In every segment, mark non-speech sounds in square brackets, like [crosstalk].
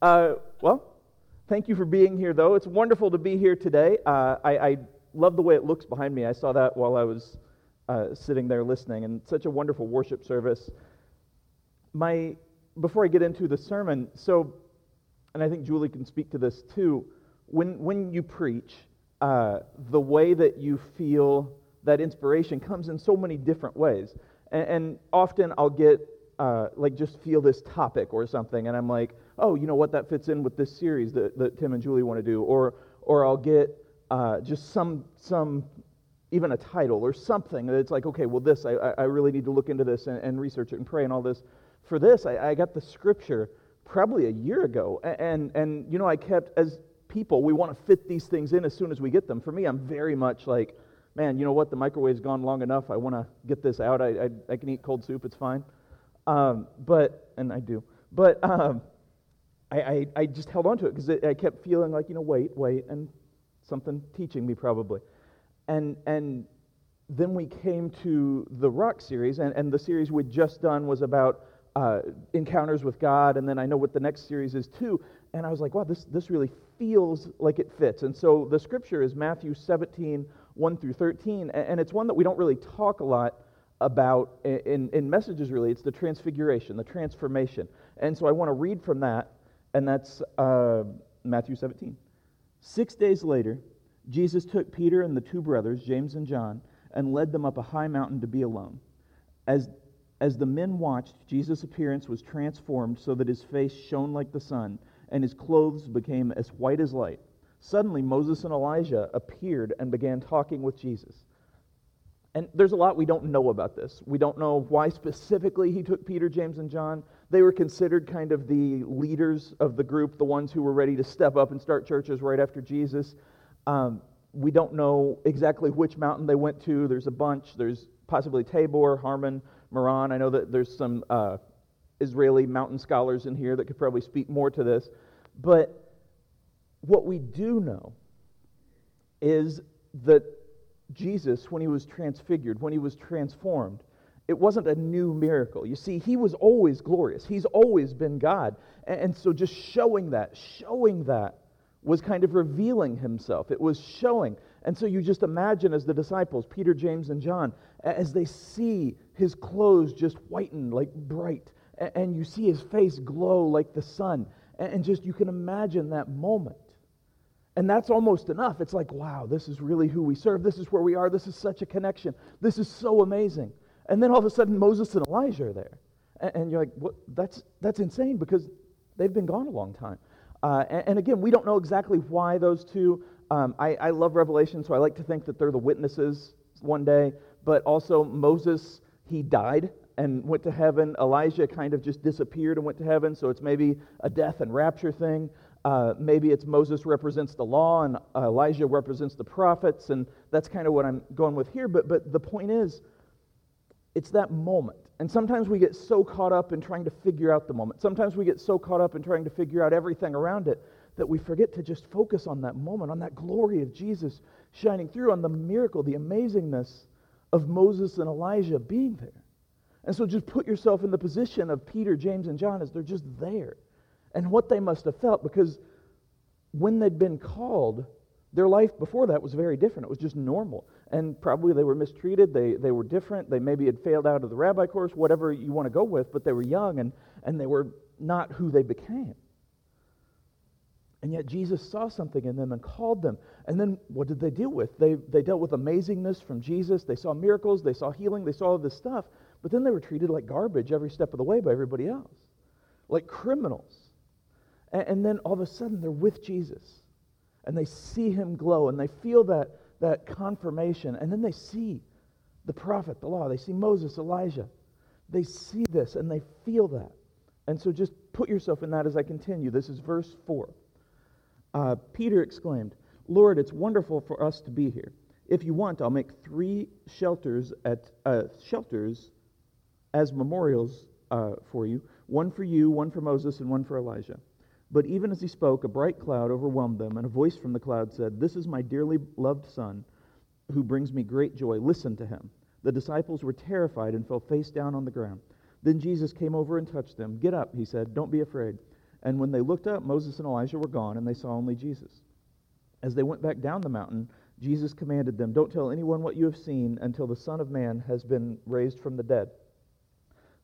Uh, well, thank you for being here, though. It's wonderful to be here today. Uh, I, I, love the way it looks behind me. I saw that while I was uh, sitting there listening, and such a wonderful worship service. My, before I get into the sermon, so, and I think Julie can speak to this too. When when you preach, uh, the way that you feel that inspiration comes in so many different ways, and, and often I'll get uh, like just feel this topic or something, and I'm like, oh, you know what, that fits in with this series that, that Tim and Julie want to do, or or I'll get uh, just some some even a title or something it's like, okay, well, this I, I really need to look into this and, and research it and pray and all this. For this, I, I got the scripture probably a year ago, and, and and you know, I kept as people, we want to fit these things in as soon as we get them. For me, I'm very much like, man, you know what, the microwave's gone long enough. I want to get this out. I, I, I can eat cold soup, it's fine. Um, but, and I do, but um, I, I, I, just held on to it because I kept feeling like, you know, wait, wait, and something teaching me probably. And, and then we came to the Rock series, and, and the series we'd just done was about uh, encounters with God, and then I know what the next series is too. And I was like, wow, this, this really feels like it fits. And so the scripture is Matthew 17, 1 through 13, and it's one that we don't really talk a lot about in, in messages, really. It's the transfiguration, the transformation. And so I want to read from that, and that's uh, Matthew 17. Six days later, Jesus took Peter and the two brothers, James and John, and led them up a high mountain to be alone. As, as the men watched, Jesus' appearance was transformed so that his face shone like the sun, and his clothes became as white as light. Suddenly, Moses and Elijah appeared and began talking with Jesus. And there's a lot we don't know about this. We don't know why specifically he took Peter, James, and John. They were considered kind of the leaders of the group, the ones who were ready to step up and start churches right after Jesus. Um, we don't know exactly which mountain they went to. There's a bunch. There's possibly Tabor, Hermon, Meron. I know that there's some uh, Israeli mountain scholars in here that could probably speak more to this. But what we do know is that Jesus, when he was transfigured, when he was transformed, it wasn't a new miracle. You see, he was always glorious. He's always been God. And, so just showing that, showing that was kind of revealing himself. It was showing. And so you just imagine as the disciples, Peter, James, and John, as they see his clothes just whiten like bright, and you see his face glow like the sun, and just you can imagine that moment. And that's almost enough. It's like, wow, this is really who we serve. This is where we are. This is such a connection. This is so amazing. And then all of a sudden, Moses and Elijah are there. And, and you're like, what? That's, that's insane because they've been gone a long time. Uh, and, and, again, we don't know exactly why those two. Um, I, I love Revelation, so I like to think that they're the witnesses one day. But also, Moses, he died and went to heaven. Elijah kind of just disappeared and went to heaven, so it's maybe a death and rapture thing. Uh, maybe it's Moses represents the law and Elijah represents the prophets, and that's kind of what I'm going with here. But, but the point is, it's that moment. And sometimes we get so caught up in trying to figure out the moment. Sometimes we get so caught up in trying to figure out everything around it that we forget to just focus on that moment, on that glory of Jesus shining through, on the miracle, the amazingness of Moses and Elijah being there. And so just put yourself in the position of Peter, James, and John as they're just there and what they must have felt because when they'd been called, their life before that was very different. It was just normal. And probably they were mistreated. They, they were different. They maybe had failed out of the rabbi course, whatever you want to go with, but they were young and, and they were not who they became. And yet Jesus saw something in them and called them. And then what did they deal with? They, they dealt with amazingness from Jesus. They saw miracles. They saw healing. They saw all this stuff. But then they were treated like garbage every step of the way by everybody else, like criminals. And, and then all of a sudden they're with Jesus and they see him glow and they feel that, that confirmation. And then they see the prophet, the law. They see Moses, Elijah. They see this and they feel that. And so just put yourself in that as I continue. This is verse 4. Uh, Peter exclaimed, Lord, it's wonderful for us to be here. If you want, I'll make three shelters at uh, shelters as memorials uh, for you one for you, one for Moses, and one for Elijah. But even as he spoke, a bright cloud overwhelmed them, and a voice from the cloud said, This is my dearly loved Son, who brings me great joy. Listen to him. The disciples were terrified and fell face down on the ground. Then Jesus came over and touched them. Get up, he said. Don't be afraid. And when they looked up, Moses and Elijah were gone, and they saw only Jesus. As they went back down the mountain, Jesus commanded them, Don't tell anyone what you have seen until the Son of Man has been raised from the dead.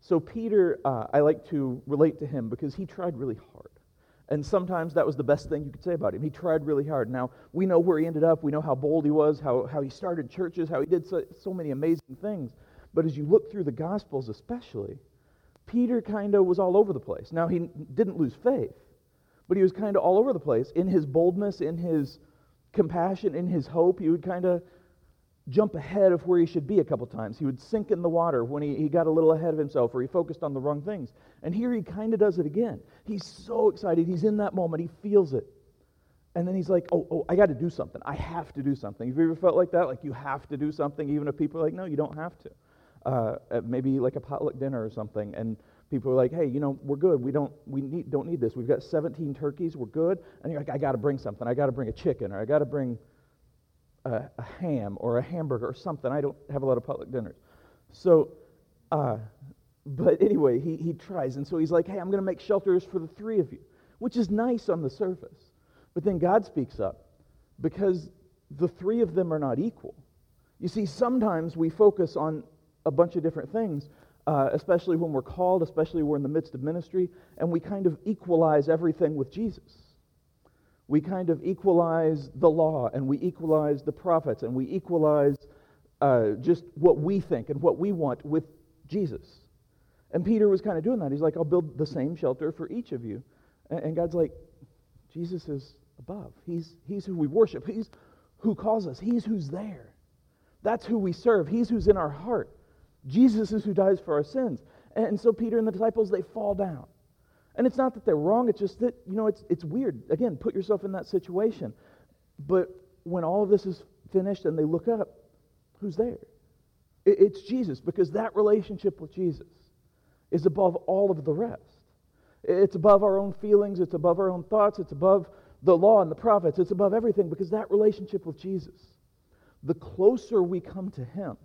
So, Peter, uh, I like to relate to him because he tried really hard. And sometimes that was the best thing you could say about him. He tried really hard. Now, we know where he ended up. We know how bold he was, how, how he started churches, how he did so, so many amazing things. But as you look through the Gospels, especially, Peter kind of was all over the place. Now, he didn't lose faith, but he was kind of all over the place in his boldness, in his compassion, in his hope. He would kind of jump ahead of where he should be a couple times. He would sink in the water when he, he got a little ahead of himself or he focused on the wrong things. And here he kind of does it again. He's so excited. He's in that moment. He feels it. And then he's like, oh, oh, I got to do something. I have to do something. Have you ever felt like that? Like you have to do something, even if people are like, no, you don't have to. Uh, maybe like a potluck dinner or something. And people are like, hey, you know, we're good. We don't, we need, don't need this. We've got 17 turkeys. We're good. And you're like, I got to bring something. I got to bring a chicken or I got to bring a, a, ham or a hamburger or something. I don't have a lot of public dinners. So, uh, but anyway, he, he tries. And so he's like, hey, I'm going to make shelters for the three of you, which is nice on the surface. But then God speaks up because the three of them are not equal. You see, sometimes we focus on a bunch of different things, uh, especially when we're called, especially when we're in the midst of ministry, and we kind of equalize everything with Jesus we kind of equalize the law and we equalize the prophets and we equalize uh, just what we think and what we want with Jesus. And Peter was kind of doing that. He's like, I'll build the same shelter for each of you. And, and God's like, Jesus is above. He's, he's who we worship. He's who calls us. He's who's there. That's who we serve. He's who's in our heart. Jesus is who dies for our sins. And so Peter and the disciples, they fall down. And it's not that they're wrong, it's just that, you know, it's, it's weird. Again, put yourself in that situation. But when all of this is finished and they look up, who's there? It, it's Jesus, because that relationship with Jesus is above all of the rest. It's above our own feelings, it's above our own thoughts, it's above the law and the prophets, it's above everything, because that relationship with Jesus, the closer we come to Him,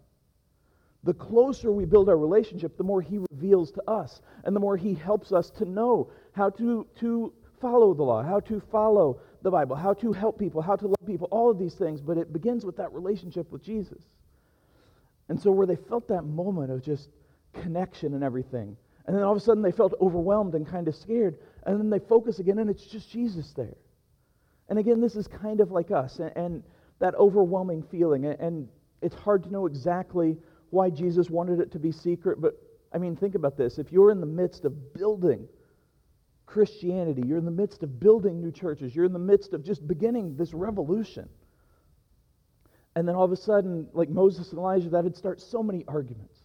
the closer we build our relationship, the more He reveals to us, and the more He helps us to know how to, to follow the law, how to follow the Bible, how to help people, how to love people, all of these things. But it begins with that relationship with Jesus. And so, where they felt that moment of just connection and everything, and then all of a sudden they felt overwhelmed and kind of scared, and then they focus again, and it's just Jesus there. And again, this is kind of like us, and, and that overwhelming feeling, and, and it's hard to know exactly why Jesus wanted it to be secret, but I mean, think about this. If you're in the midst of building Christianity, you're in the midst of building new churches, you're in the midst of just beginning this revolution. And then all of a sudden, like Moses and Elijah, that would start so many arguments.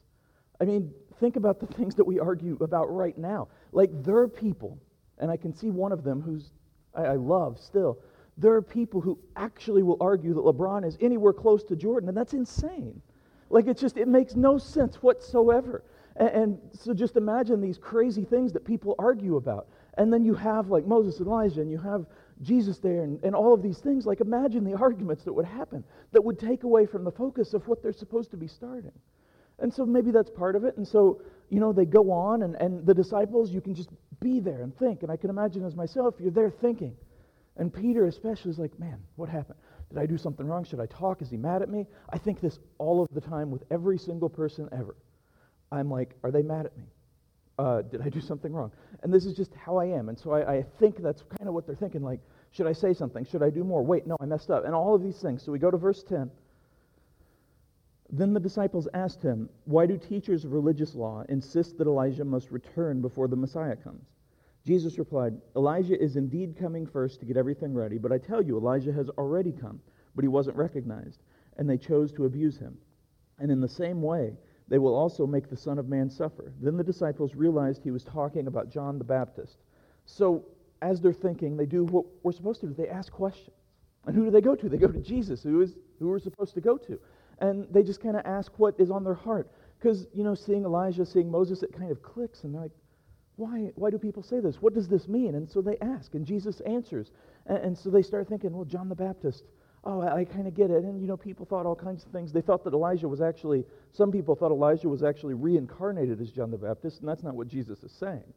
I mean, think about the [laughs] things that we argue about right now. Like, there are people, and I can see one of them who's I, I love still. There are people who actually will argue that LeBron is anywhere close to Jordan, and that's insane. Like it's just, it makes no sense whatsoever. And, and, so just imagine these crazy things that people argue about. And then you have like Moses and Elijah, and you have Jesus there, and, and all of these things. Like imagine the arguments that would happen that would take away from the focus of what they're supposed to be starting. And so maybe that's part of it. And so, you know, they go on, and, and the disciples, you can just be there and think. And I can imagine as myself, you're there thinking. And Peter especially is like, man, what happened? Did I do something wrong? Should I talk? Is he mad at me? I think this all of the time with every single person ever. I'm like, are they mad at me? Uh, did I do something wrong? And this is just how I am. And so I, I think that's kind of what they're thinking. Like, should I say something? Should I do more? Wait, no, I messed up. And all of these things. So we go to verse 10. Then the disciples asked him, Why do teachers of religious law insist that Elijah must return before the Messiah comes? Jesus replied, Elijah is indeed coming first to get everything ready, but I tell you, Elijah has already come, but he wasn't recognized, and they chose to abuse him. And in the same way, they will also make the Son of Man suffer. Then the disciples realized he was talking about John the Baptist. So, as they're thinking, they do what we're supposed to do. They ask questions. And who do they go to? They go to Jesus, who is who we're supposed to go to. And they just kind of ask what is on their heart. Because, you know, seeing Elijah, seeing Moses, it kind of clicks, and they're like, why, why do people say this? What does this mean? And so they ask, and Jesus answers. And, and so they start thinking, well, John the Baptist, oh, I, I kind of get it. And, you know, people thought all kinds of things. They thought that Elijah was actually, some people thought Elijah was actually reincarnated as John the Baptist, and that's not what Jesus is saying.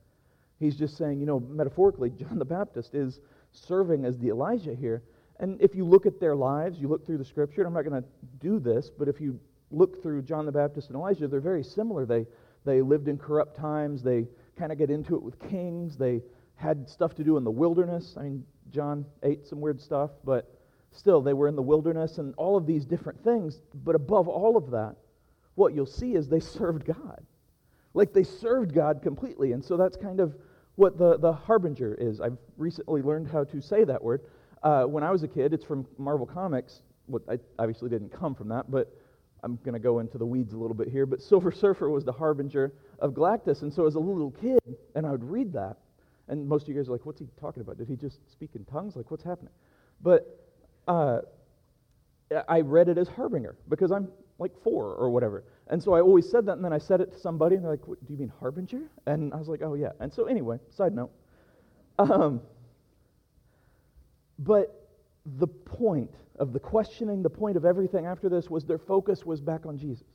He's just saying, you know, metaphorically, John the Baptist is serving as the Elijah here. And if you look at their lives, you look through the scripture, I'm not going to do this, but if you look through John the Baptist and Elijah, they're very similar. They, they lived in corrupt times. They kind of get into it with kings. They had stuff to do in the wilderness. I mean, John ate some weird stuff, but still, they were in the wilderness and all of these different things. But above all of that, what you'll see is they [laughs] served God. Like they served God completely. And so that's kind of what the, the harbinger is. I've recently learned how to say that word. Uh, when I was a kid, it's from Marvel Comics. What I obviously didn't come from that, but I'm going to go into the weeds a little bit here. But Silver [laughs] Surfer was the harbinger of Galactus. And so as a little kid, and I would read that, and most of you guys are like, what's he talking about? Did he just speak in tongues? Like, what's happening? But uh, I read it as harbinger because I'm like four or whatever. And so I always said that, and then I said it to somebody, and they're like, Do you mean harbinger? And I was like, Oh, yeah. And so, anyway, side note. Um, but the point of the questioning, the point of everything after this was their focus was back on Jesus.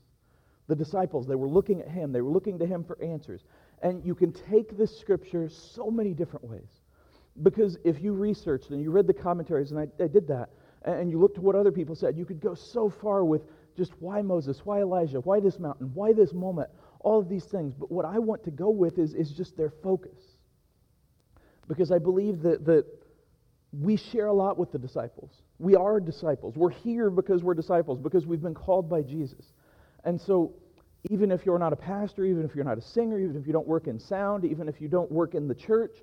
The disciples, they were looking at him, they were looking to him for answers. And you can take this scripture so many different ways. Because if you researched and you read the commentaries, and I, I did that, and you looked at what other people said, you could go so far with just why Moses, why Elijah, why this mountain, why this moment, all of these things. But what I want to go with is, is just their focus. Because I believe that, that we share a lot with the disciples. We are disciples. We're here because we're disciples, because we've been called by Jesus. And so, even if you're not a pastor, even if you're not a singer, even if you don't work in sound, even if you don't work in the church,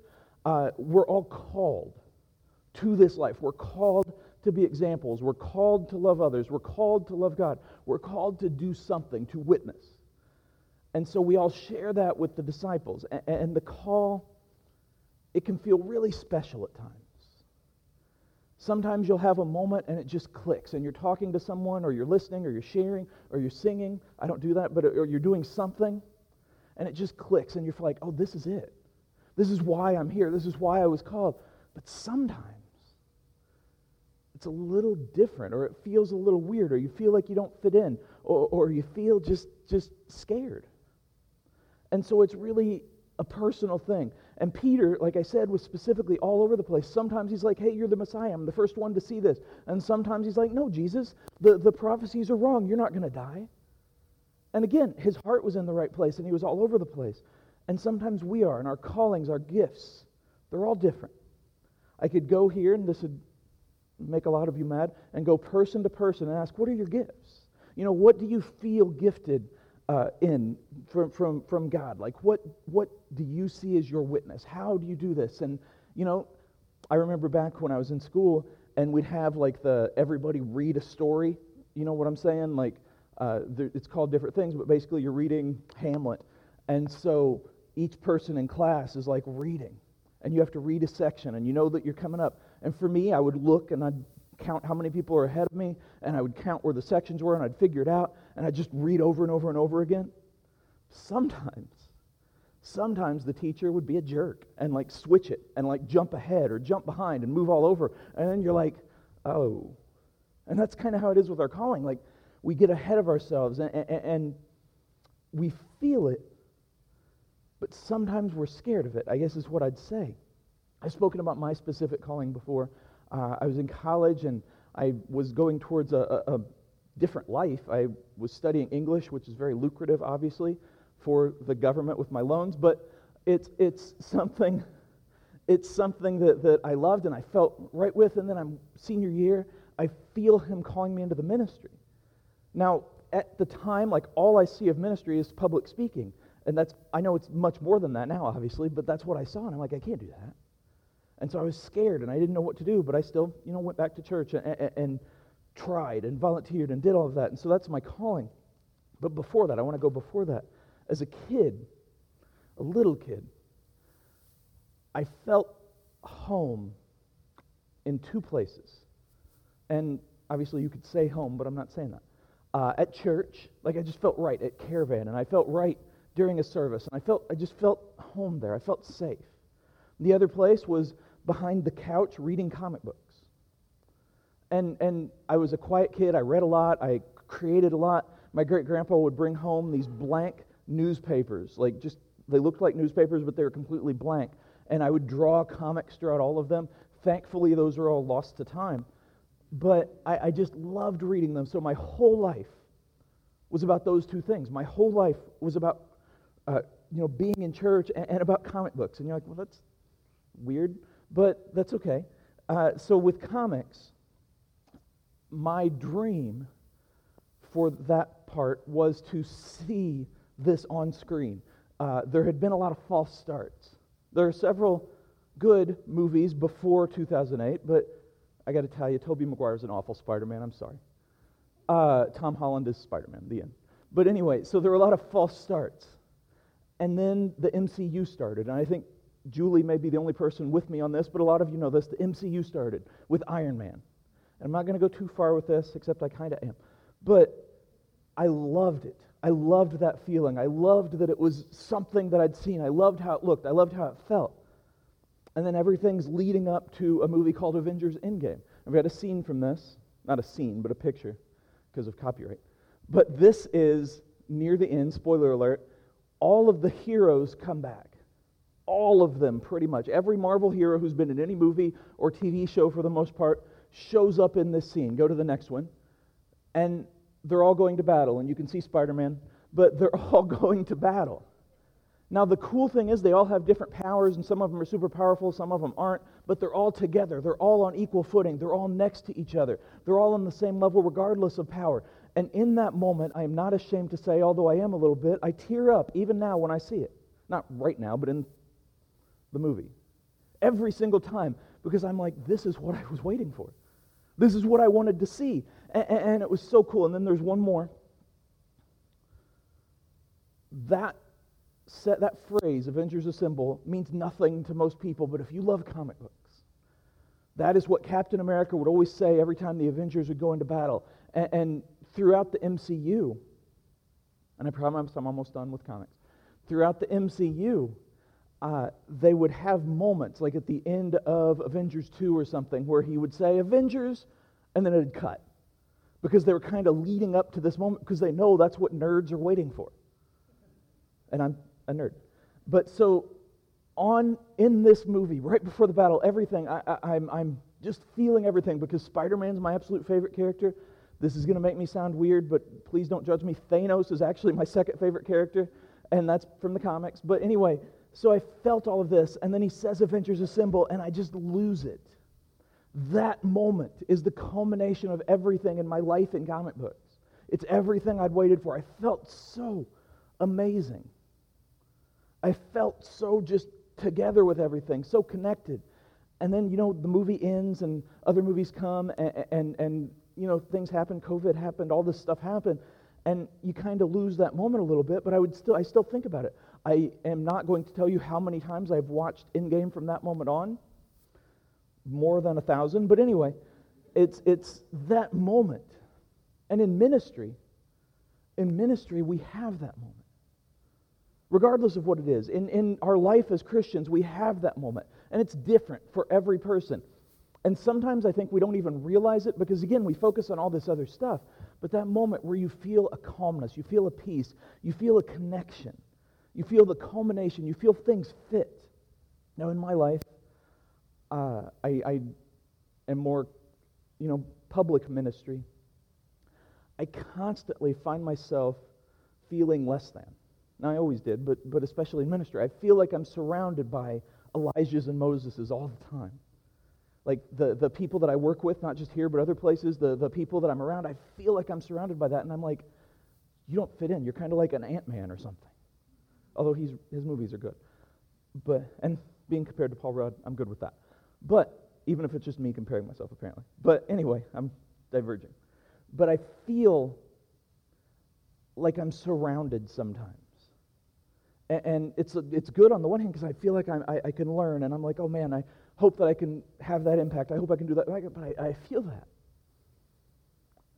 uh, we're all called to this life. We're called to be examples. We're called to love others. We're called to love God. We're called to do something, to witness. And so we all share that with the disciples. And the call, it can feel really special at times. Sometimes you'll have a moment and it just clicks, and you're talking to someone, or you're listening, or you're sharing, or you're singing. I don't do that, but or you're doing something, and it just clicks, and you're like, oh, this is it. This is why I'm here. This is why I was called. But sometimes it's a little different, or it feels a little weird, or you feel like you don't fit in, or, or you feel just, just scared. And so it's really a personal thing. And Peter, like I said, was specifically all over the place. Sometimes he's like, hey, you're the Messiah. I'm the first one to see this. And sometimes he's like, no, Jesus, the, the prophecies are wrong. You're not going to die. And again, his heart was in the right place and he was all over the place. And sometimes we are, and our callings, our gifts, they're all different. I could go here, and this would make a lot of you mad, and go person to person and ask, what are your gifts? You know, what do you feel gifted uh, in from, from, from God? Like, what, what do you see as your witness? How do you do this? And, you know, I remember back when I was in school, and we'd have like the everybody read a story. You know what I'm saying? Like, uh, there, it's called different things, but basically you're reading Hamlet. And so each person in class is like reading. And you have to read a section, and you know that you're coming up. And for me, I would look and I'd count how many people are ahead of me, and I would count where the sections were, and I'd figure it out, and I'd just read over and over and over again. Sometimes, sometimes the teacher would be a jerk and like switch it and like jump ahead or jump behind and move all over. And then you're like, oh. And that's kind of how it is with our calling. Like, we get ahead of ourselves and, and, and we feel it, but sometimes we're scared of it, I guess is what I'd say. I've spoken about my specific calling before. Uh, I was in college and I was going towards a, a, a, different life. I was studying English, which is very lucrative, obviously, for the government with my loans, but it's, it's something. It's something that, that I loved and I felt right with, and then I'm senior year, I feel him calling me into the ministry. Now, at the time, like all I see of ministry is public speaking. And that's, I know it's much more than that now, obviously, but that's what I saw. And I'm like, I can't do that. And so I was scared and I didn't know what to do, but I still, you know, went back to church and, and, and tried and volunteered and did all of that. And so that's my calling. But before that, I want to go before that. As a kid, a little kid, I felt home in two places. And obviously, you could say home, but I'm not saying that. Uh, at church, like I just felt right at Caravan, and I felt right during a service, and I felt I just felt home there. I felt safe. The other place was behind the couch reading comic books. And, and I was a quiet kid. I read a lot. I created a lot. My great grandpa would bring home these blank newspapers, like just They looked like newspapers, but they were completely blank. And I would draw comics throughout all of them. Thankfully, those are all lost to time. But I, I just loved reading them. So my whole life was about those two things. My whole life was about uh, you know, being in church and, and, about comic books. And you're like, well, that's weird, but that's okay. Uh, so with comics, my dream for that part was to see this on screen. Uh, there had been a lot of false starts. There are several good movies before 2008, but I got to tell you, Tobey is an awful Spider-Man. I'm sorry. Uh, Tom Holland is Spider-Man. The end. But anyway, so there were a lot of false starts, and then the MCU started, and I think Julie may be the only person with me on this, but a lot of you know this. The MCU started with Iron Man. I'm not going to go too far with this, except I kind of am. But I loved it. I loved that feeling. I loved that it was something that I'd seen. I loved how it looked. I loved how it felt. And then everything's leading up to a movie called Avengers Endgame. We had a scene from this. Not a scene, but a picture because of copyright. But this is near the end, spoiler alert, all of the heroes come back all of them pretty much. Every Marvel hero who's been in any movie or TV show for the most part shows up in this scene. Go to the next one. And they're all going to battle. And you can see Spider Man, but they're [laughs] all going to battle. Now, the cool thing is they all have different powers, and some of them are super powerful, some of them aren't, but they're all together. They're all on equal footing. They're all next to each other. They're all on the same level, regardless of power. And in that moment, I am not ashamed to say, although I am a little bit, I tear up even now when I see it. Not right now, but in the movie. Every single time. Because I'm like, this is what I was waiting for. This is what I wanted to see. And, and it was so cool. And then there's one more. That set, that phrase, Avengers Assemble, means nothing to most people, but if you love comic books, that is what Captain America would always say every time the Avengers would go into battle. And, and throughout the MCU, and I promise I'm almost done with comics, throughout the MCU, uh, they would have moments, like at the end of Avengers 2 or something, where he would say, Avengers, and then it'd cut. Because they were kind of leading up to this moment, because they know that's what nerds are waiting for. And I'm a nerd. But so, on in this movie, right before the battle, everything, I, I, I'm, I'm just feeling everything because Spider Man's my absolute favorite character. This is going to make me sound weird, but please don't judge me. Thanos is actually my second favorite character, and that's from the comics. But anyway, so I felt all of this, and then he says Avengers Assemble, and I just lose it. That moment is the culmination of everything in my life in comic books. It's everything I'd waited for. I felt so amazing. I felt so just together with everything, so connected. And then, you know, the movie ends and other movies come and, and, and you know, things happen. COVID happened, all this stuff happened. And you kind of lose that moment a little bit, but I would still, I still think about it. I am not going to tell you how many times I've watched Endgame from that moment on. More than a thousand. But anyway, it's, it's that moment. And in ministry, in ministry, we have that moment. Regardless of what it is. In, in our life as Christians, we have that moment. And it's different for every person. And sometimes I think we don't even realize it because, again, we focus on all this other stuff. But that moment where you feel a calmness, you feel a peace, you feel a connection you feel the culmination. You feel things fit. Now, in my life, uh, I, I am more, you know, public ministry. I constantly find myself feeling less than. Now, I always did, but, but especially in ministry. I feel like I'm surrounded by Elijahs and Moseses all the time. Like the, the people that I work with, not just here, but other places, the, the people that I'm around, I feel like I'm surrounded by that. And I'm like, you don't fit in. You're kind of like an Ant Man or something although he's, his movies are good. But, and being compared to Paul Rudd, I'm good with that. But, even if it's just me comparing myself, apparently. But anyway, I'm diverging. But I feel like I'm surrounded sometimes. And, and it's, it's good on the one hand because I feel like I'm, I, I, can learn, and I'm like, oh man, I hope that I can have that impact. I hope I can do that. But I, I feel that.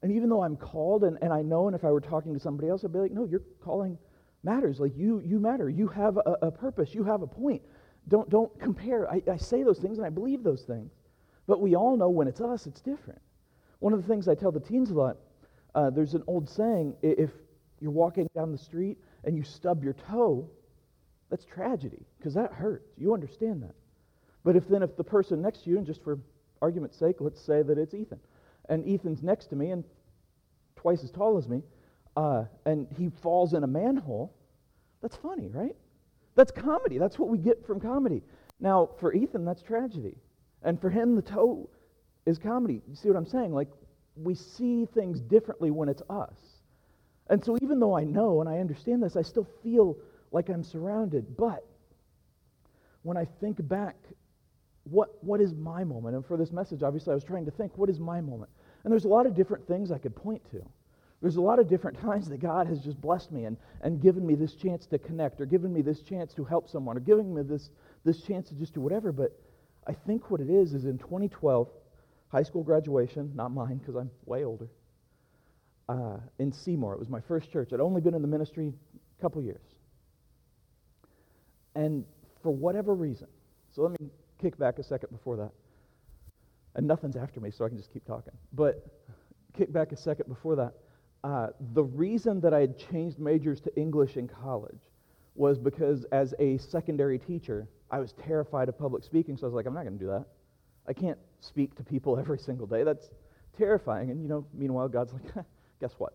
And even though I'm called, and, and I know, and if I were talking to somebody else, I'd be like, no, you're calling matters. Like you, you matter. You have a, a purpose. You have a point. Don't, don't compare. I, I say those things and I believe those things. But we all know when it's us, it's different. One of the things I tell the teens a lot, uh, there's an old saying if you're walking down the street and you stub your toe, That's tragedy because that hurts. You understand that. But if then, if the person next to you, and just for argument's sake, let's say that it's Ethan, and Ethan's next to me and twice as tall as me, uh, and he falls in a manhole, that's funny, right? That's comedy. That's what we get from comedy. Now, for Ethan, that's tragedy. And for him, the toe is comedy. You see what I'm saying? Like, we see things differently when it's us. And so, even though I know and I understand this, I still feel like I'm surrounded. But when I think back, what, what is my moment? And for this message, obviously, I was trying to think, what is my moment? And there's a lot of different things I could point to. There's a lot of different times that God has just blessed me and, and given me this chance to connect or given me this chance to help someone or giving me this, this chance to just do whatever. But I think what it is is in 2012, high school graduation, not mine because I'm way older, uh, in Seymour. It was my first church. I'd only been in the ministry a couple years. And for whatever reason, so let me kick back a second before that. And nothing's after me, so I can just keep talking. But kick back a second before that. Uh, the reason that I had changed majors to English in college was because as a secondary teacher, I was terrified of public speaking, so I was like, I'm not going to do that. I can't speak to people [laughs] every single day. That's terrifying. And, you know, meanwhile, God's like, [laughs] guess what?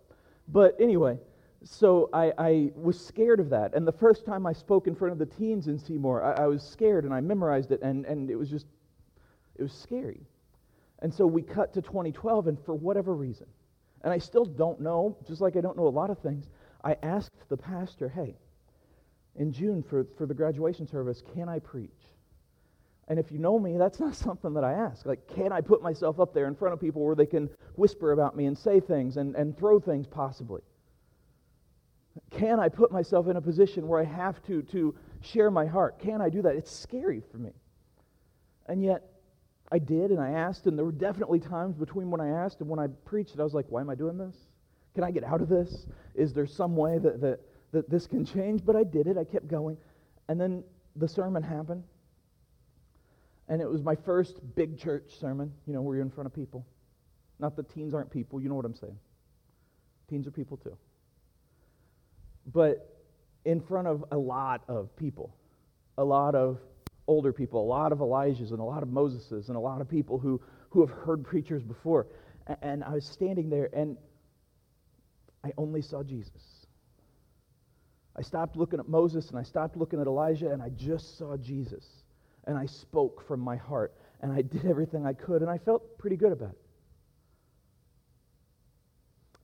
But anyway, so I, I, was scared of that. And the first time I spoke in front of the teens in Seymour, I, I was scared and I memorized it, and, and it was just, it was scary. And so we cut to 2012, and for whatever reason, and I still don't know, just like I don't know a lot of things, I asked the pastor, hey, in June for, for the graduation service, can I preach? And if you know me, that's not [laughs] something that I ask. Like, can I put myself up there in front of people where they can whisper about me and say things and, and throw things possibly? Can I put myself in a position where I have to, to share my heart? Can I do that? It's scary for me. And yet, I did and I asked, and there were definitely times between when I asked and when I preached that I was like, why am I doing this? Can I get out of this? Is there some way that, that, that this can change? But I did it. I kept going. And then the sermon happened. And it was my first big church sermon, you know, where you're in front of people. Not that teens aren't people, you know what I'm saying. Teens are people too. But in front of a lot of people, a lot of older people, a lot of Elijahs and a lot of Moseses and a lot of people who, who have heard preachers before. And I was standing there and I only saw Jesus. I stopped looking at Moses and I stopped looking at Elijah and I just saw Jesus. And I spoke from my heart and I did everything I could and I felt pretty good about it.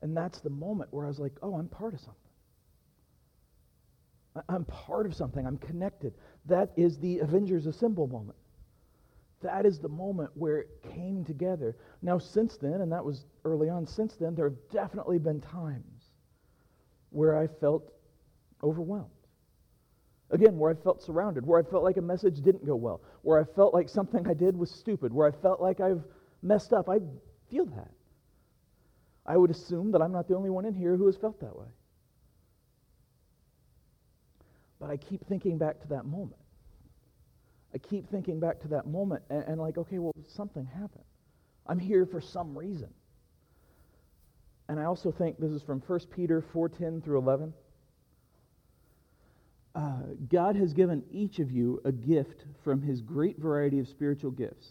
And that's the moment where I was like, oh, I'm part of something. I'm part of something. I'm connected. That is the Avengers Assemble moment. That is the moment where it came together. Now, since then, and that was early on, since then, there have definitely been times where I felt overwhelmed. Again, where I felt surrounded, where I felt like a message didn't go well, where I felt like something I did was stupid, where I felt like I've messed up. I feel that. I would assume that I'm not the only one in here who has felt that way. But I keep thinking back to that moment. I keep thinking back to that moment and, and like, okay, well, something happened. I'm here for some reason. And I also think this is from 1 Peter 4:10 through 11. Uh, God has given each of you a gift from his great variety of spiritual gifts.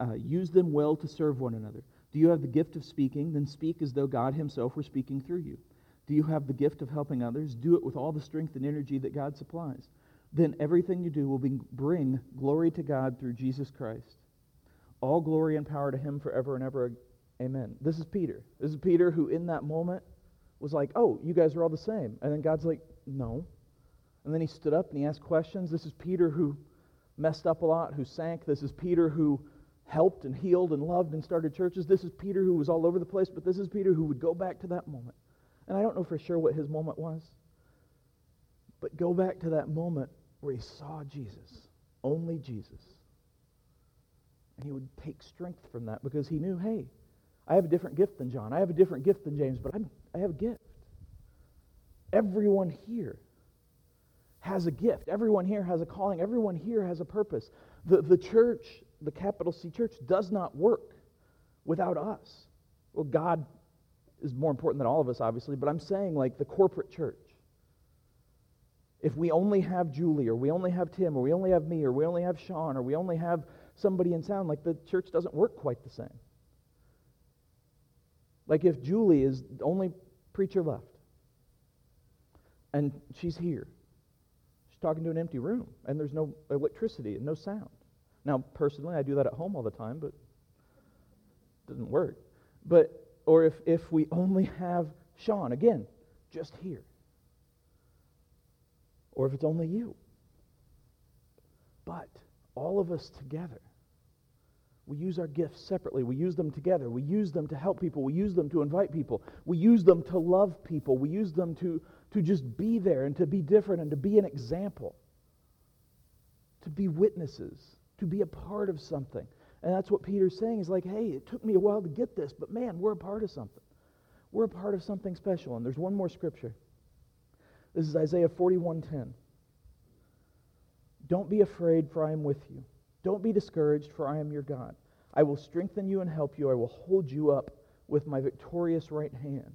Uh, use them well to serve one another. Do you have the gift of speaking? Then speak as though God himself were speaking through you. Do you have the gift of helping others? Do it with all the strength and energy that God supplies. Then everything you do will be, bring glory to God through Jesus Christ. All glory and power to him forever and ever. Amen. This is Peter. This is Peter who, in that moment, was like, Oh, you guys are all the same. And then God's like, No. And then he stood up and he asked questions. This is Peter who messed up a lot, who sank. This is Peter who helped and healed and loved and started churches. This is Peter who was all over the place, but this is Peter who would go back to that moment and I don't know for sure what his moment was. But go back to that moment where he saw Jesus, only Jesus. And he would take strength from that because he knew, hey, I have a different gift than John. I have a different gift than James, but I'm, I have a gift. Everyone here has a gift. Everyone here has a calling. Everyone here has a purpose. The, the church, the capital C church, does not work without us. Well, God is more important than all of us, obviously, but I'm saying like the corporate church. if we only have Julie, or we only have Tim, or we only have me, or we only have Sean, or we only have somebody in sound, like the church doesn't work quite the same. Like if Julie is the only preacher left, and she's here, she's talking to an empty room, and there's no electricity and no sound. Now, personally, I do that at home all the time, but it doesn't work. But, or if, if we only have Sean, again, just here. Or if it's only you. But all of us together we use our gifts separately. We use them together. We use them to help people. We use them to invite people. We use them to love people. We use them to, to just be there and to be different and to be an example, to be witnesses, to be a part of something. And that's what Peter's saying. He's like, hey, it took me a while to get this, but man, we're a part of something. We're a part of something special. And there's one more scripture. This is Isaiah 41:10. Don't be afraid, for I am with you. Don't be discouraged, for I am your God. I will strengthen you and help you. I will hold you up with my victorious right hand.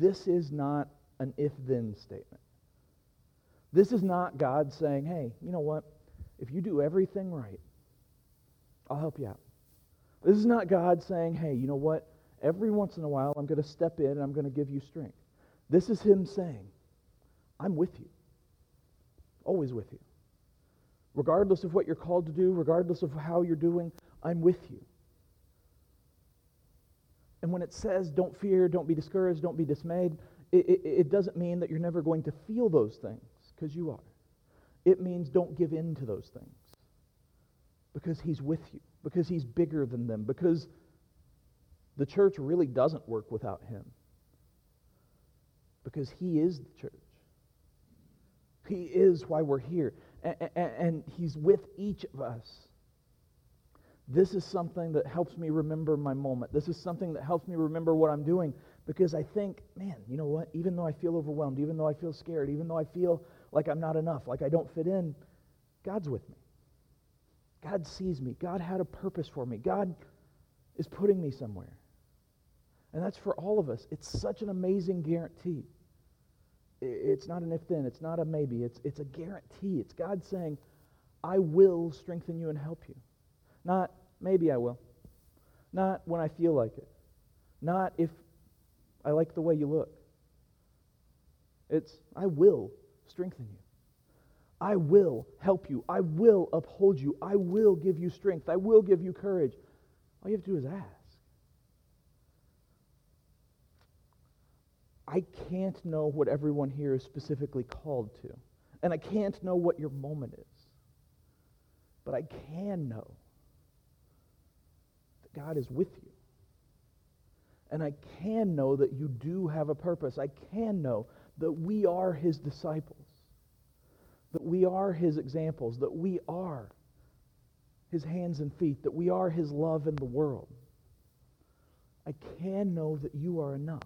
This is not an if then statement. This is not God saying, hey, you know what? If you do everything right, I'll help you out. This is not God saying, hey, you know what? Every once in a while, I'm going to step in and I'm going to give you strength. This is Him saying, I'm with you, always with you. Regardless of what you're called to do, regardless of how you're doing, I'm with you. And when it says, don't fear, don't be discouraged, don't be dismayed, it, it, it doesn't mean that you're never going to feel those things, because you are. It means don't give in to those things, because He's with you, because He's bigger than them, because the church really doesn't work without Him, because He is the church. He is why we're here and He's with each of us. This is something that helps me remember my moment. This is something that helps me remember what I'm doing because I think, man, you know what? Even though I feel overwhelmed, even though I feel scared, even though I feel like I'm not enough, like I don't fit in, God's with me. God sees me. God had a purpose for me. God is putting me somewhere. And that's for all of us. It's such an amazing guarantee. It's not an if then, it's not a maybe, it's, it's a guarantee. It's God saying, I will strengthen you and help you. Not maybe I will. Not when I feel like it. Not if I like the way you look. It's, I will strengthen you. I will help you. I will uphold you. I will give you strength. I will give you courage. All you have to do is ask. I can't know what everyone here is specifically called to. And I can't know what your moment is. But I can know that God is with you. And I can know that you do have a purpose. I can know that we are his disciples, that we are his examples, that we are his hands and feet, that we are his love in the world. I can know that you are enough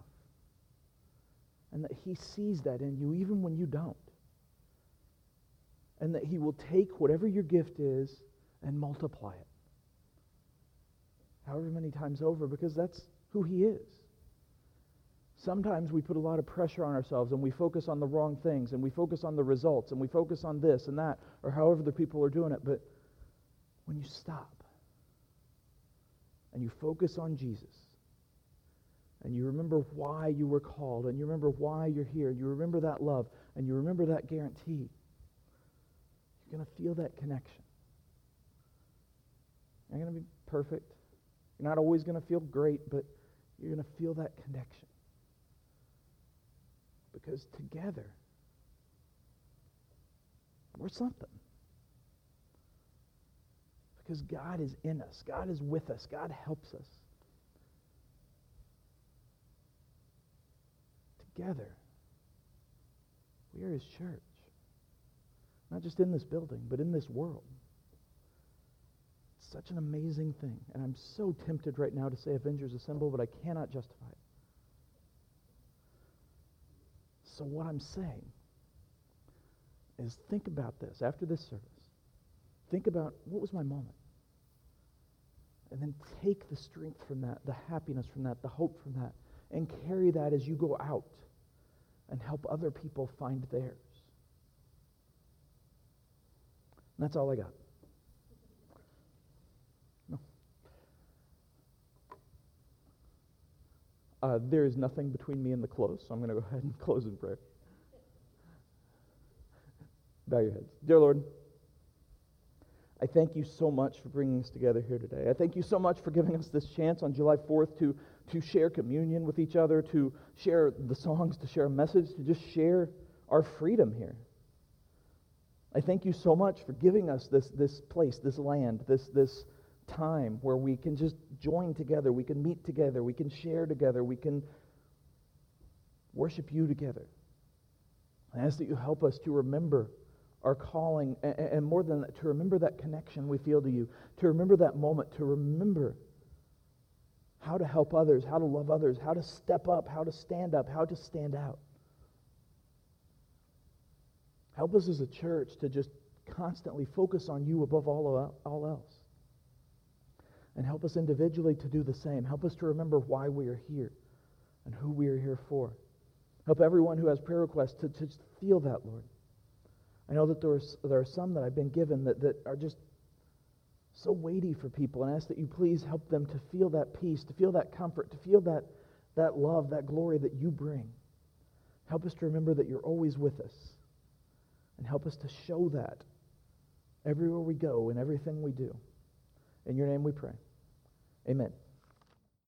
and that He sees that in you even when you don't. And that He will take whatever your gift is and multiply it. However many times over, because that's who He is. Sometimes we put a lot of pressure on ourselves and we focus on the wrong things and we focus on the results and we focus on this and that or however the people are doing it. But when you stop and you focus on Jesus, and you remember why you were called, and you remember why you're here, and you remember that love, and you remember that guarantee, you're going to feel that connection. You're not going to be perfect. You're not always going to feel great, but you're going to feel that connection. Because together, we're something. Because God is in us, God is with us, God helps us. together. We are his church. Not just in this building, but in this world. It's such an amazing thing. And I'm so tempted right now to say Avengers Assemble, but I cannot justify it. So, what I'm saying is think about this after this service. Think about what was my moment? And then take the strength from that, the happiness from that, the hope from that, and carry that as you go out and help other people find theirs. And that's all I got. No. Uh, there is nothing between me and the close, so I'm going to go [laughs] ahead and close in prayer. Bow your heads. Dear Lord, I thank you so much for bringing us together here today. I thank you so much for giving us this chance on July 4th to, to share communion with each other, to share the songs, to share a message, to just share our freedom here. I thank you so much for giving us this, this place, this land, this, this time where we can just join together, we can meet together, we can share together, we can worship you together. I ask that you help us to remember our calling, and, and more than that, to remember that connection we feel to you, to remember that moment, to remember how to help others, how to love others, how to step up, how to stand up, how to stand out. Help us as a church to just constantly focus on you above all, all else. And help us individually to do the same. Help us to remember why we are here and who we are here for. Help everyone who has prayer requests to, to feel that, Lord. I know that there's, there are some that I've been given that, that are just so weighty for people, and ask that you please help them to feel that peace, to feel that comfort, to feel that, that love, that glory that you bring. Help us to remember that you're always with us, and help us to show that everywhere we go and everything we do. In your name we pray. Amen.